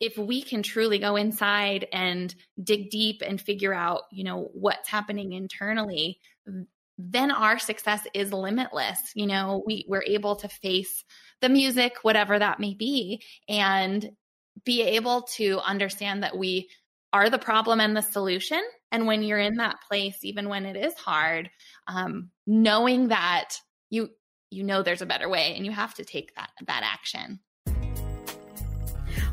if we can truly go inside and dig deep and figure out, you know, what's happening internally, then our success is limitless. You know, we, we're able to face the music, whatever that may be, and be able to understand that we are the problem and the solution. And when you're in that place, even when it is hard, um, knowing that you you know there's a better way and you have to take that that action.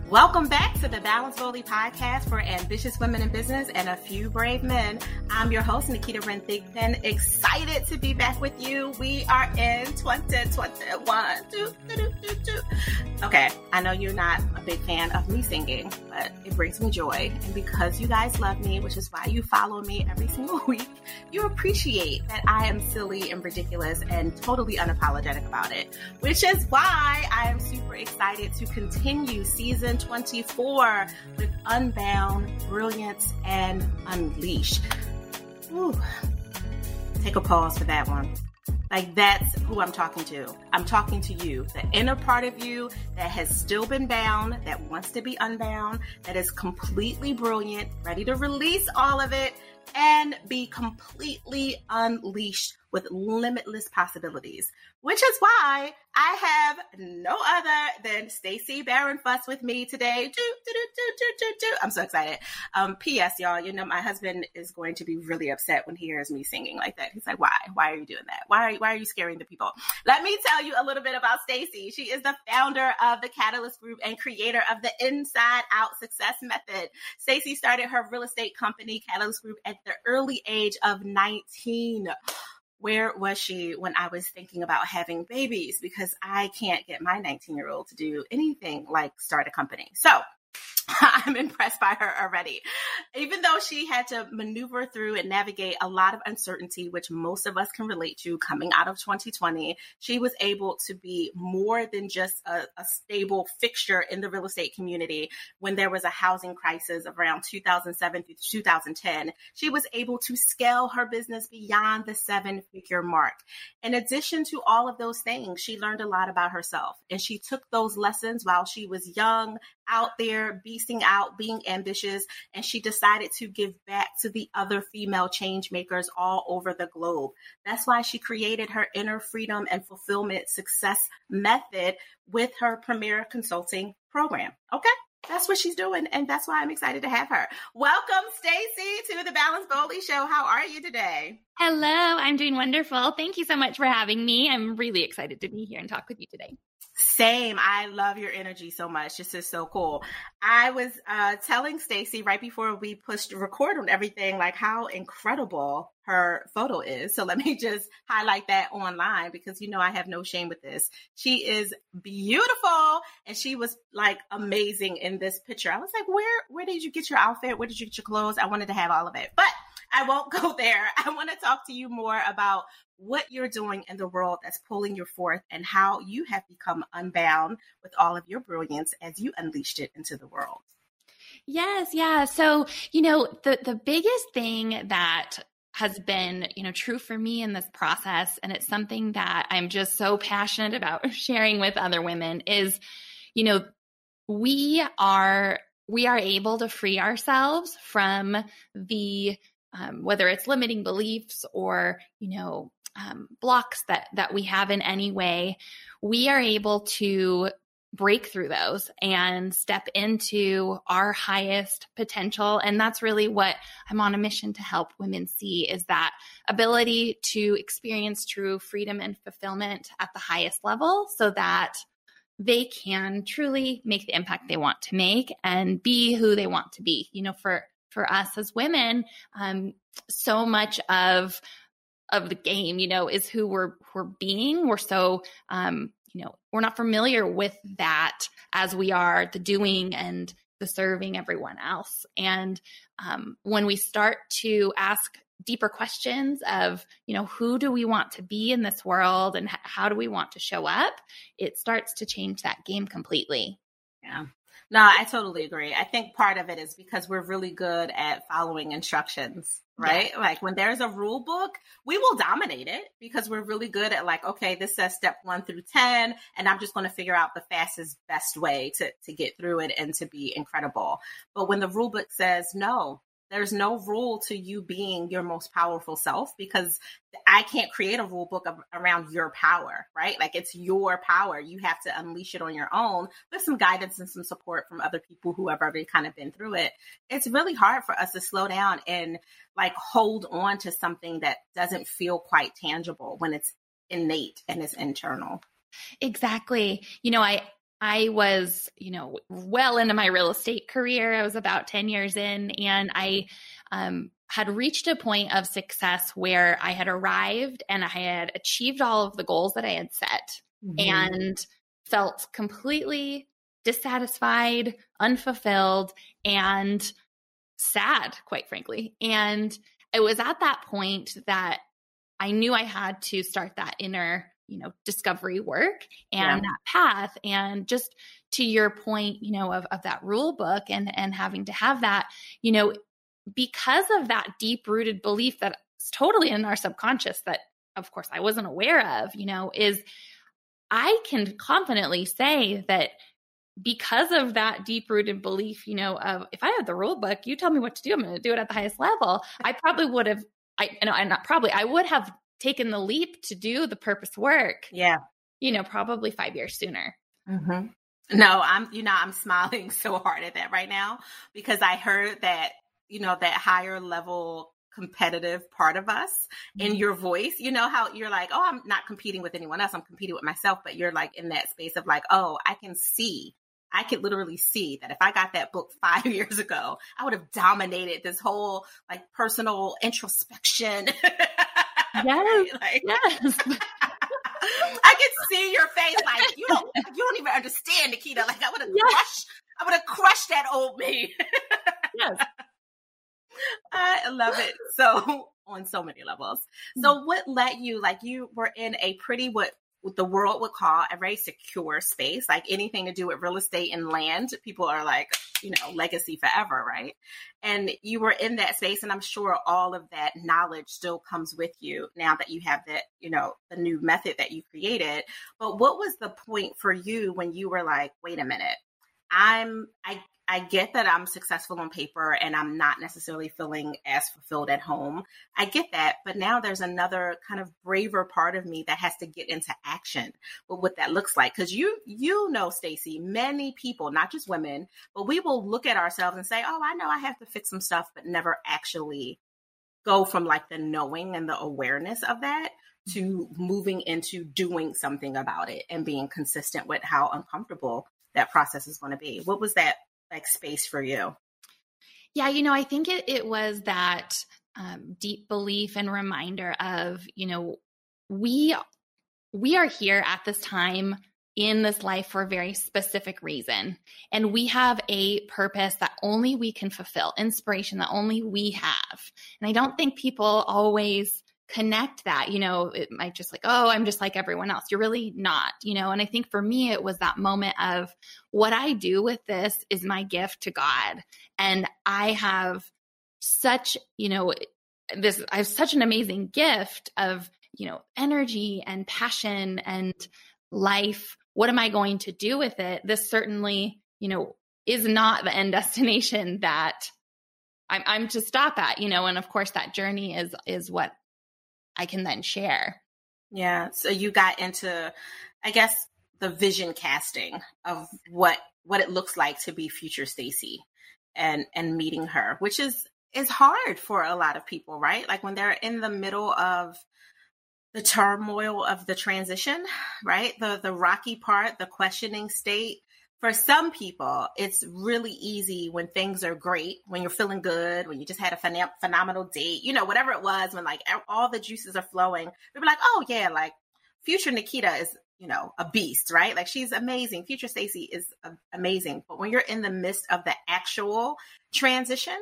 Welcome back to the Balance Boldly podcast for ambitious women in business and a few brave men. I'm your host, Naketa Ren Thigpen. Excited to be back with you. We are in 2021. Okay, I know you're not a big fan of me singing, but it brings me joy. And because you guys love me, which is why you follow me every single week, you appreciate that I am silly and ridiculous and totally unapologetic about it, which is why I am super excited to continue season 24 with Unbound, Brilliance, and Unleashed. Ooh. Take a pause for that one. Like that's who I'm talking to. I'm talking to you, the inner part of you that has still been bound, that wants to be unbound, that is completely brilliant, ready to release all of it and be completely unleashed with limitless possibilities, which is why I have no other than Stacy Bahrenfuss with me today. I'm so excited. Um, P.S. Y'all, you know my husband is going to be really upset when he hears me singing like that. He's like, "Why? Why are you doing that? Why are you, why are you scaring the people?" Let me tell you a little bit about Stacy. She is the founder of the Catalyst Group and creator of the Inside Out Success Method. Stacy started her real estate company, Catalyst Group, at the early age of 19 where was she when I was thinking about having babies? Because I can't get my 19 year old to do anything like start a company. So I'm impressed by her already. Even though she had to maneuver through and navigate a lot of uncertainty, which most of us can relate to coming out of 2020, she was able to be more than just a, a stable fixture in the real estate community when there was a housing crisis around 2007 through 2010. She was able to scale her business beyond the seven figure mark. In addition to all of those things, she learned a lot about herself and she took those lessons while she was young, out there, beasting out, being ambitious, and she decided to give back to the other female change makers all over the globe. That's why she created her inner freedom and fulfillment success method with her premier consulting program. Okay? That's what she's doing, and that's why I'm excited to have her. Welcome, Stacy, to the Balance Boldly Show. How are you today? Hello, I'm doing wonderful. Thank you so much for having me. I'm really excited to be here and talk with you today. Same. I love your energy so much. This is so cool. I was uh, telling Stacy right before we pushed record on everything, like how incredible her photo is. So let me just highlight that online because you know I have no shame with this. She is beautiful and she was like amazing in this picture. I was like, where where did you get your outfit? Where did you get your clothes? I wanted to have all of it. But I won't go there. I want to talk to you more about what you're doing in the world that's pulling you forth and how you have become unbound with all of your brilliance as you unleashed it into the world. Yes, yeah. So, you know, the the biggest thing that has been, you know, true for me in this process and it's something that I'm just so passionate about sharing with other women is, you know, we are we are able to free ourselves from the um, whether it's limiting beliefs or you know um, blocks that that we have in any way, we are able to break through those and step into our highest potential. And that's really what I'm on a mission to help women see is that ability to experience true freedom and fulfillment at the highest level so that they can truly make the impact they want to make and be who they want to be. You know for for us as women um so much of of the game, you know, is who we're we're being. We're so um, you know, we're not familiar with that as we are the doing and the serving everyone else. And um, when we start to ask deeper questions of, you know, who do we want to be in this world and how do we want to show up, it starts to change that game completely. Yeah. No, I totally agree. I think part of it is because we're really good at following instructions, right? Yeah. Like when there's a rule book, we will dominate it because we're really good at like, okay, this says step one through 10, and I'm just going to figure out the fastest, best way to, to get through it and to be incredible. But when the rule book says, no, there's no rule to you being your most powerful self because I can't create a rule book of, around your power, right? Like it's your power. You have to unleash it on your own with some guidance and some support from other people who have already kind of been through it. It's really hard for us to slow down and like hold on to something that doesn't feel quite tangible when it's innate and it's internal. Exactly. You know, I I was, you know, well into my real estate career. I was about 10 years in, and I um, had reached a point of success where I had arrived and I had achieved all of the goals that I had set mm-hmm. and felt completely dissatisfied, unfulfilled, and sad, quite frankly. And it was at that point that I knew I had to start that inner you know discovery work and yeah. that path and just to your point you know of, of that rule book and and having to have that you know because of that deep rooted belief that's totally in our subconscious that of course i wasn't aware of you know is i can confidently say that because of that deep rooted belief you know of if i have the rule book you tell me what to do i'm going to do it at the highest level i probably would have I know, and not probably, I would have taken the leap to do the purpose work. Yeah. You know, probably five years sooner. Mm-hmm. No, I'm, you know, I'm smiling so hard at that right now because I heard that, you know, that higher level competitive part of us in mm-hmm. your voice. You know how you're like, oh, I'm not competing with anyone else. I'm competing with myself. But you're like in that space of like, oh, I can see. I could literally see that if I got that book five years ago, I would have dominated this whole like personal introspection Yes. like, yes. I can see your face like you don't you don't even understand, Naketa. Like I would have yes. crushed I would have crushed that old me. yes. I love it. So on so many levels. So mm. what let you like you were in a pretty what the world would call a very secure space, like anything to do with real estate and land, people are like, you know, legacy forever, right? And you were in that space, and I'm sure all of that knowledge still comes with you now that you have that, you know, the new method that you created. But what was the point for you when you were like, wait a minute, I'm I I get that I'm successful on paper and I'm not necessarily feeling as fulfilled at home. I get that, but now there's another kind of braver part of me that has to get into action with what that looks like. Cause you, you know, Stacy, many people, not just women, but we will look at ourselves and say, Oh, I know I have to fix some stuff, but never actually go from like the knowing and the awareness of that to moving into doing something about it and being consistent with how uncomfortable that process is going to be. What was that like space for you? Yeah, you know, I think it, it was that um, deep belief and reminder of, you know, we we are here at this time in this life for a very specific reason. And we have a purpose that only we can fulfill, inspiration that only we have. And I don't think people always connect that you know it might just like oh i'm just like everyone else. You're really not you know and i think for me it was that moment of what i do with this is my gift to god. And i have such you know this i have such an amazing gift of you know energy and passion and life. What am i going to do with it? This certainly you know is not the end destination that I'm, I'm to stop at, you know, and of course that journey is is what I can then share. Yeah. So you got into, I guess, the vision casting of what what it looks like to be future Stacy and and meeting her, which is is hard for a lot of people, right? Like when they're in the middle of the turmoil of the transition, right? The the rocky part, the questioning state for some people, it's really easy when things are great, when you're feeling good, when you just had a phen- phenomenal date, you know, whatever it was, when like all the juices are flowing. We're like, oh yeah, like future Naketa is, you know, a beast, right? Like she's amazing. Future Stacy is amazing. But when you're in the midst of the actual transition,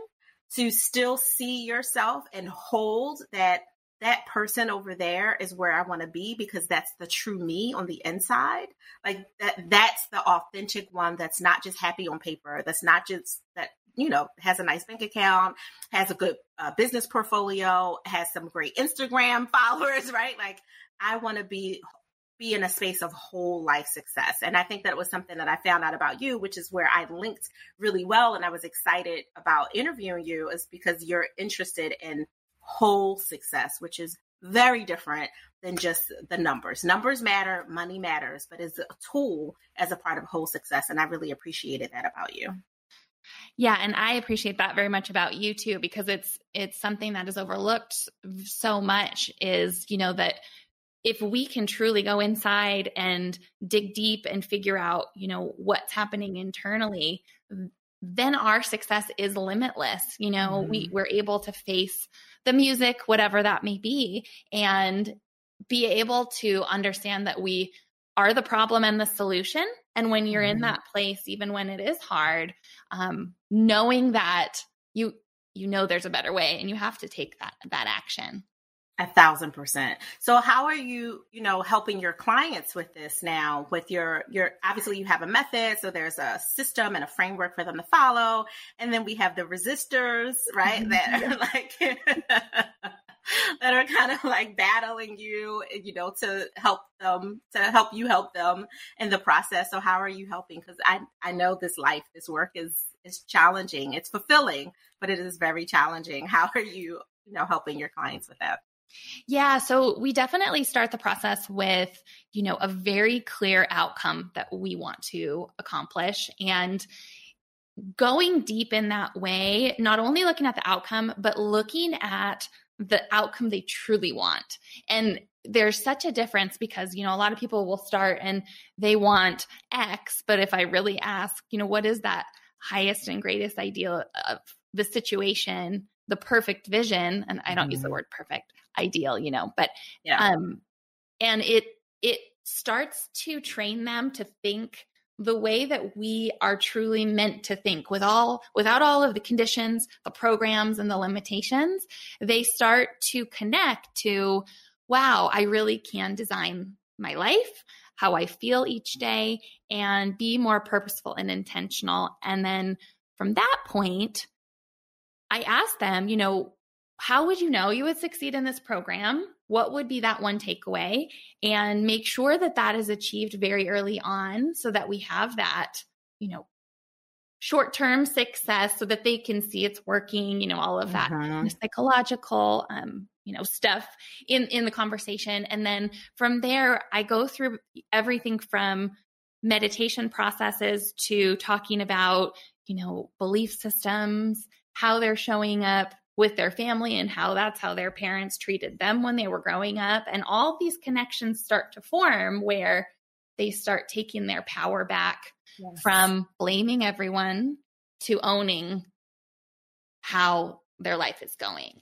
to still see yourself and hold that that person over there is where I want to be because that's the true me on the inside. Like that that's the authentic one that's not just happy on paper. That's not just that you know has a nice bank account, has a good uh, business portfolio, has some great Instagram followers, right? Like I want to be be in a space of whole life success. And I think that was something that I found out about you, which is where I linked really well and I was excited about interviewing you is because you're interested in whole success, which is very different than just the numbers. Numbers matter, money matters, but it's a tool as a part of whole success. And I really appreciated that about you. Yeah, and I appreciate that very much about you too because it's it's something that is overlooked so much is, you know, that if we can truly go inside and dig deep and figure out, you know, what's happening internally, then our success is limitless. You know, mm-hmm. we, we're able to face the music, whatever that may be, and be able to understand that we are the problem and the solution. And when you're mm-hmm. in that place, even when it is hard, um, knowing that you you know there's a better way and you have to take that that action. A thousand percent. So how are you, you know, helping your clients with this now with your, your, obviously you have a method. So there's a system and a framework for them to follow. And then we have the resistors, right? Mm-hmm. That are like, that are kind of like battling you, you know, to help them, to help you help them in the process. So how are you helping? Cause I, I know this life, this work is, is challenging. It's fulfilling, but it is very challenging. How are you, you know, helping your clients with that? Yeah, so we definitely start the process with, you know, a very clear outcome that we want to accomplish and going deep in that way, not only looking at the outcome, but looking at the outcome they truly want. And there's such a difference because, you know, a lot of people will start and they want X, but if I really ask, you know, what is that highest and greatest ideal of the situation, the perfect vision, and I don't mm-hmm. use the mm-hmm. word perfect, ideal, you know, but yeah. um and it it starts to train them to think the way that we are truly meant to think with all without all of the conditions the programs and the limitations they start to connect to wow i really can design my life how i feel each day and be more purposeful and intentional and then from that point i ask them you know how would you know you would succeed in this program? What would be that one takeaway? And make sure that that is achieved very early on so that we have that, you know, short term success so that they can see it's working, you know, all of that mm-hmm. psychological, um, you know, stuff in, in the conversation. And then from there, I go through everything from meditation processes to talking about, you know, belief systems, how they're showing up, with their family and how that's how their parents treated them when they were growing up. And all these connections start to form where they start taking their power back yes. from blaming everyone to owning how their life is going.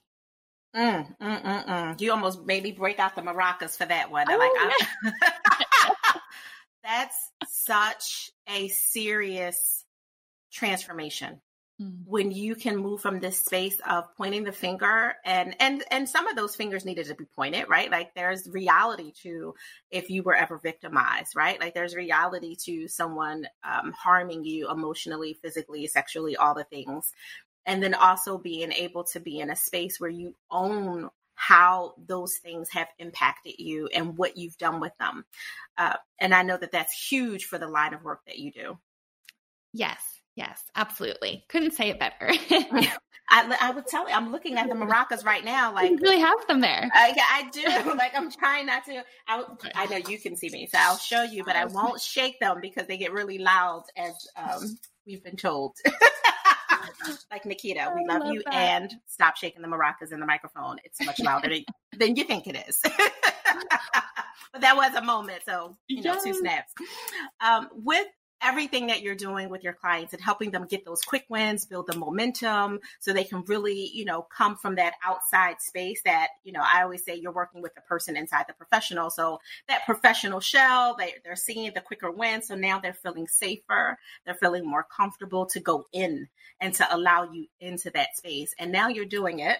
Mm, mm, mm, mm. You almost made me break out the maracas for that one. Oh, like, yeah. that's such a serious transformation. When you can move from this space of pointing the finger and and and some of those fingers needed to be pointed right? Like there's reality to if you were ever victimized right? Like there's reality to someone um, harming you emotionally physically sexually all the things. And then also being able to be in a space where you own how those things have impacted you and what you've done with them. Uh, and i know that that's huge for the line of work that you do. Yes Yes, absolutely. Couldn't say it better. I, I would tell you, I'm looking at the maracas right now. Like, you really have them there. Uh, yeah, I do. like, I'm trying not to. I, I know you can see me, so I'll show you, but I won't shake them because they get really loud, as um, we've been told. like Naketa, we love, love, you, that. and stop shaking the maracas in the microphone. It's much louder than you think it is. but that was a moment, so you know, yes. two snaps. Um, with everything that you're doing with your clients and helping them get those quick wins, build the momentum so they can really, you know, come from that outside space that, you know, I always say you're working with the person inside the professional. So that professional shell, they, they're seeing the quicker wins. So now they're feeling safer. They're feeling more comfortable to go in and to allow you into that space. And now you're doing it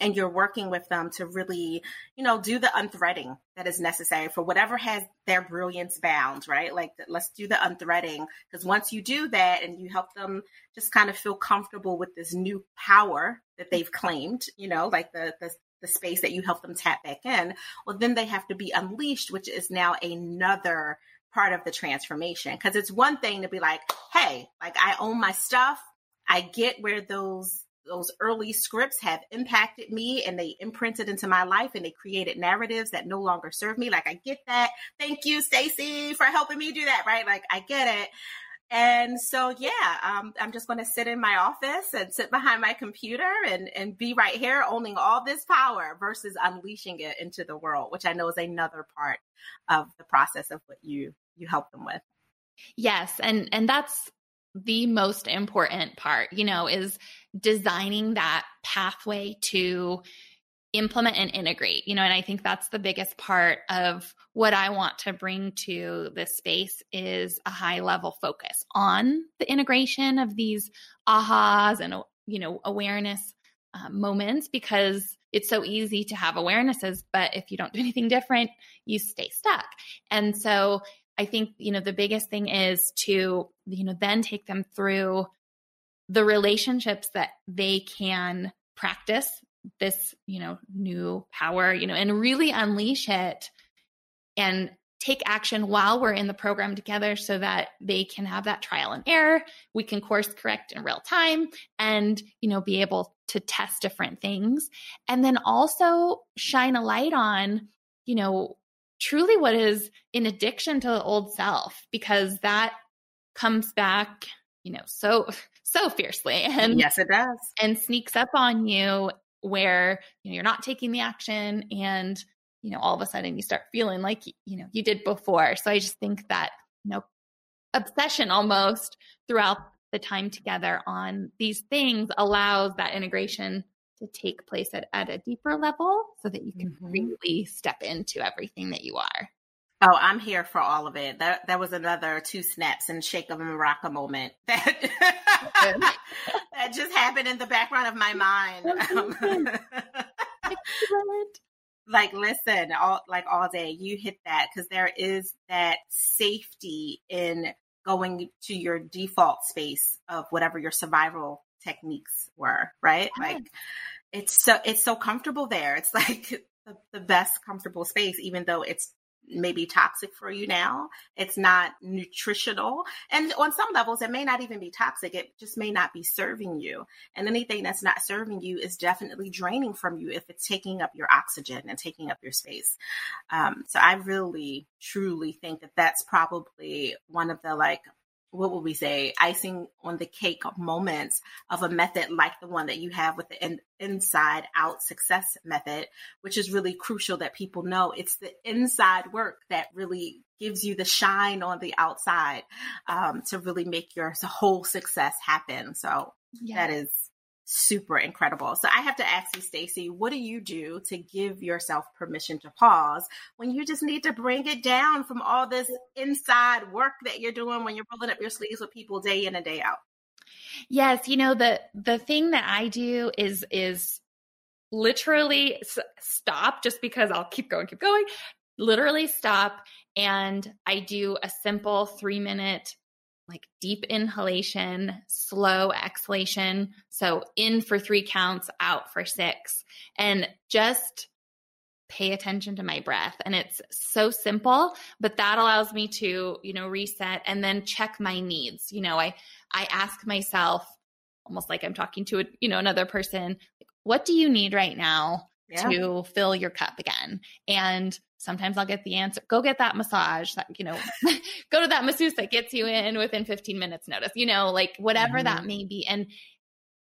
and you're working with them to really, you know, do the unthreading that is necessary for whatever has their brilliance bound, right? Like, let's do the unthreading. Because once you do that and you help them just kind of feel comfortable with this new power that they've claimed, you know, like the, the, the space that you help them tap back in, well, then they have to be unleashed, which is now another part of the transformation. Because it's one thing to be like, hey, like I own my stuff. I get where those those early scripts have impacted me and they imprinted into my life and they created narratives that no longer serve me. Like I get that. Thank you, Stacy, for helping me do that. Right? Like I get it. And so, yeah, um, I'm just going to sit in my office and sit behind my computer and, and be right here owning all this power versus unleashing it into the world, which I know is another part of the process of what you, you help them with. Yes. And, and that's the most important part, you know, is designing that pathway to implement and integrate, you know, and I think that's the biggest part of what I want to bring to this space is a high level focus on the integration of these ahas and, you know, awareness uh, moments because it's so easy to have awarenesses, but if you don't do anything different, you stay stuck. And so I think, you know, the biggest thing is to, you know, then take them through the relationships that they can practice this, you know, new power, you know, and really unleash it and take action while we're in the program together so that they can have that trial and error. We can course correct in real time and you know be able to test different things. And then also shine a light on you know truly what is an addiction to the old self because that comes back you know so so fiercely and yes it does. and sneaks up on you where you know you're not taking the action and you know all of a sudden you start feeling like you know you did before. So i just think that you know obsession almost throughout the time together on these things allows that integration to take place at, at a deeper level so that you can mm-hmm. really step into everything that you are. Oh, I'm here for all of it. That that was another two snaps and shake of a maraca moment that that just happened in the background of my mind. like listen, all like all day, you hit that because there is that safety in going to your default space of whatever your survival techniques were, right? Like it's so it's so comfortable there. It's like the, the best comfortable space, even though it's maybe toxic for you now. It's not nutritional. And on some levels, it may not even be toxic. It just may not be serving you. And anything that's not serving you is definitely draining from you if it's taking up your oxygen and taking up your space. Um, so I really, truly think that that's probably one of the like what would we say, icing on the cake moments of a method like the one that you have with the in, inside out success method, which is really crucial that people know it's the inside work that really gives you the shine on the outside um, to really make your whole success happen. So that is super incredible. So I have to ask you, Stacy, what do you do to give yourself permission to pause when you just need to bring it down from all this inside work that you're doing when you're rolling up your sleeves with people day in and day out? Yes, you know the the thing that I do is is literally stop just because I'll keep going, keep going. Literally stop and I do a simple 3 minute like deep inhalation, slow exhalation. So in for three counts, out for six, and just pay attention to my breath. And it's so simple, but that allows me to, you know, reset and then check my needs. You know, I, I ask myself almost like I'm talking to a, you know, another person, what do you need right now yeah. to fill your cup again? And sometimes I'll get the answer. Go get that massage that, you know, go to that masseuse that gets you in within 15 minutes notice, you know, like whatever mm-hmm. that may be. And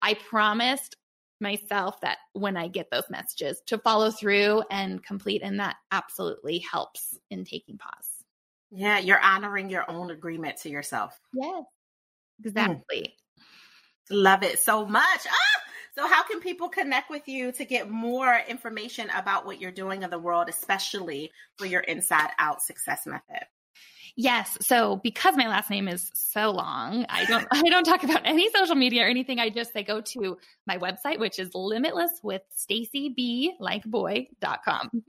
I promised myself that when I get those messages to follow through and complete. And that absolutely helps in taking pause. Yeah, you're honoring your own agreement to yourself. Yes, exactly. Mm. Love it so much. Ah! So, how can people connect with you to get more information about what you're doing in the world, especially for your inside out success method? Yes. So because my last name is so long, I don't I don't talk about any social media or anything. I just they go to my website, which is limitless with Stacy B like boy.com.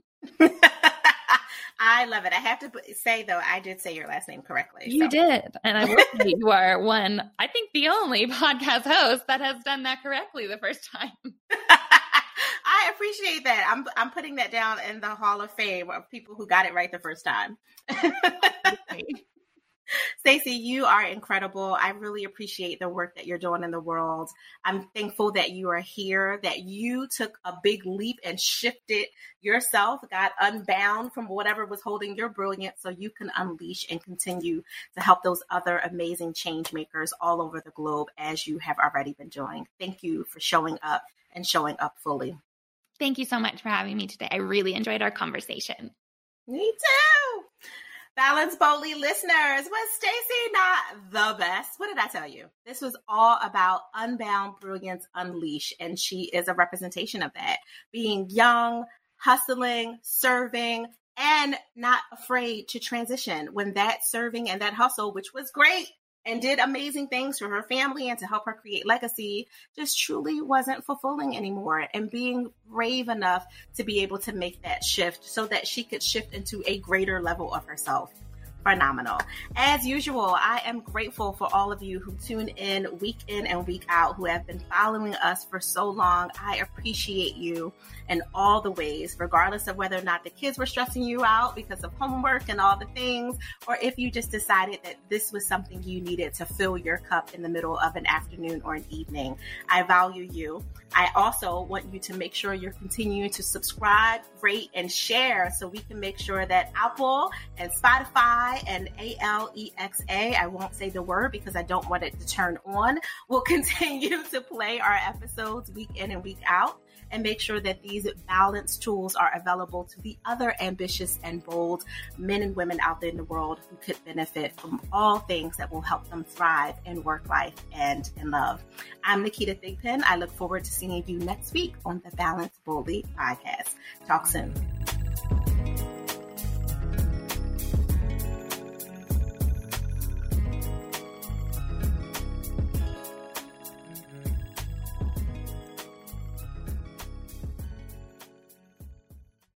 I love it. I have to say though, I did say your last name correctly. You so. did, and I will say you are one. I think the only podcast host that has done that correctly the first time. I appreciate that. I'm I'm putting that down in the Hall of Fame of people who got it right the first time. Stacy, you are incredible. I really appreciate the work that you're doing in the world. I'm thankful that you are here, that you took a big leap and shifted yourself, got unbound from whatever was holding your brilliance so you can unleash and continue to help those other amazing change makers all over the globe as you have already been doing. Thank you for showing up and showing up fully. Thank you so much for having me today. I really enjoyed our conversation. Me too. Balance Boldly listeners, was Stacy not the best? What did I tell you? This was all about Unbound Brilliance Unleash, and she is a representation of that. Being young, hustling, serving, and not afraid to transition when that serving and that hustle, which was great, and did amazing things for her family and to help her create legacy just truly wasn't fulfilling anymore. And being brave enough to be able to make that shift so that she could shift into a greater level of herself phenomenal. As usual, I am grateful for all of you who tune in week in and week out, who have been following us for so long. I appreciate you in all the ways, regardless of whether or not the kids were stressing you out because of homework and all the things, or if you just decided that this was something you needed to fill your cup in the middle of an afternoon or an evening. I value you. I also want you to make sure you're continuing to subscribe, rate, and share so we can make sure that Apple and Spotify and ALEXA, I won't say the word because I don't want it to turn on, will continue to play our episodes week in and week out and make sure that these balance tools are available to the other ambitious and bold men and women out there in the world who could benefit from all things that will help them thrive in work life and in love. I'm Naketa Thigpen. I look forward to seeing you next week on the Balance Boldly podcast. Talk soon.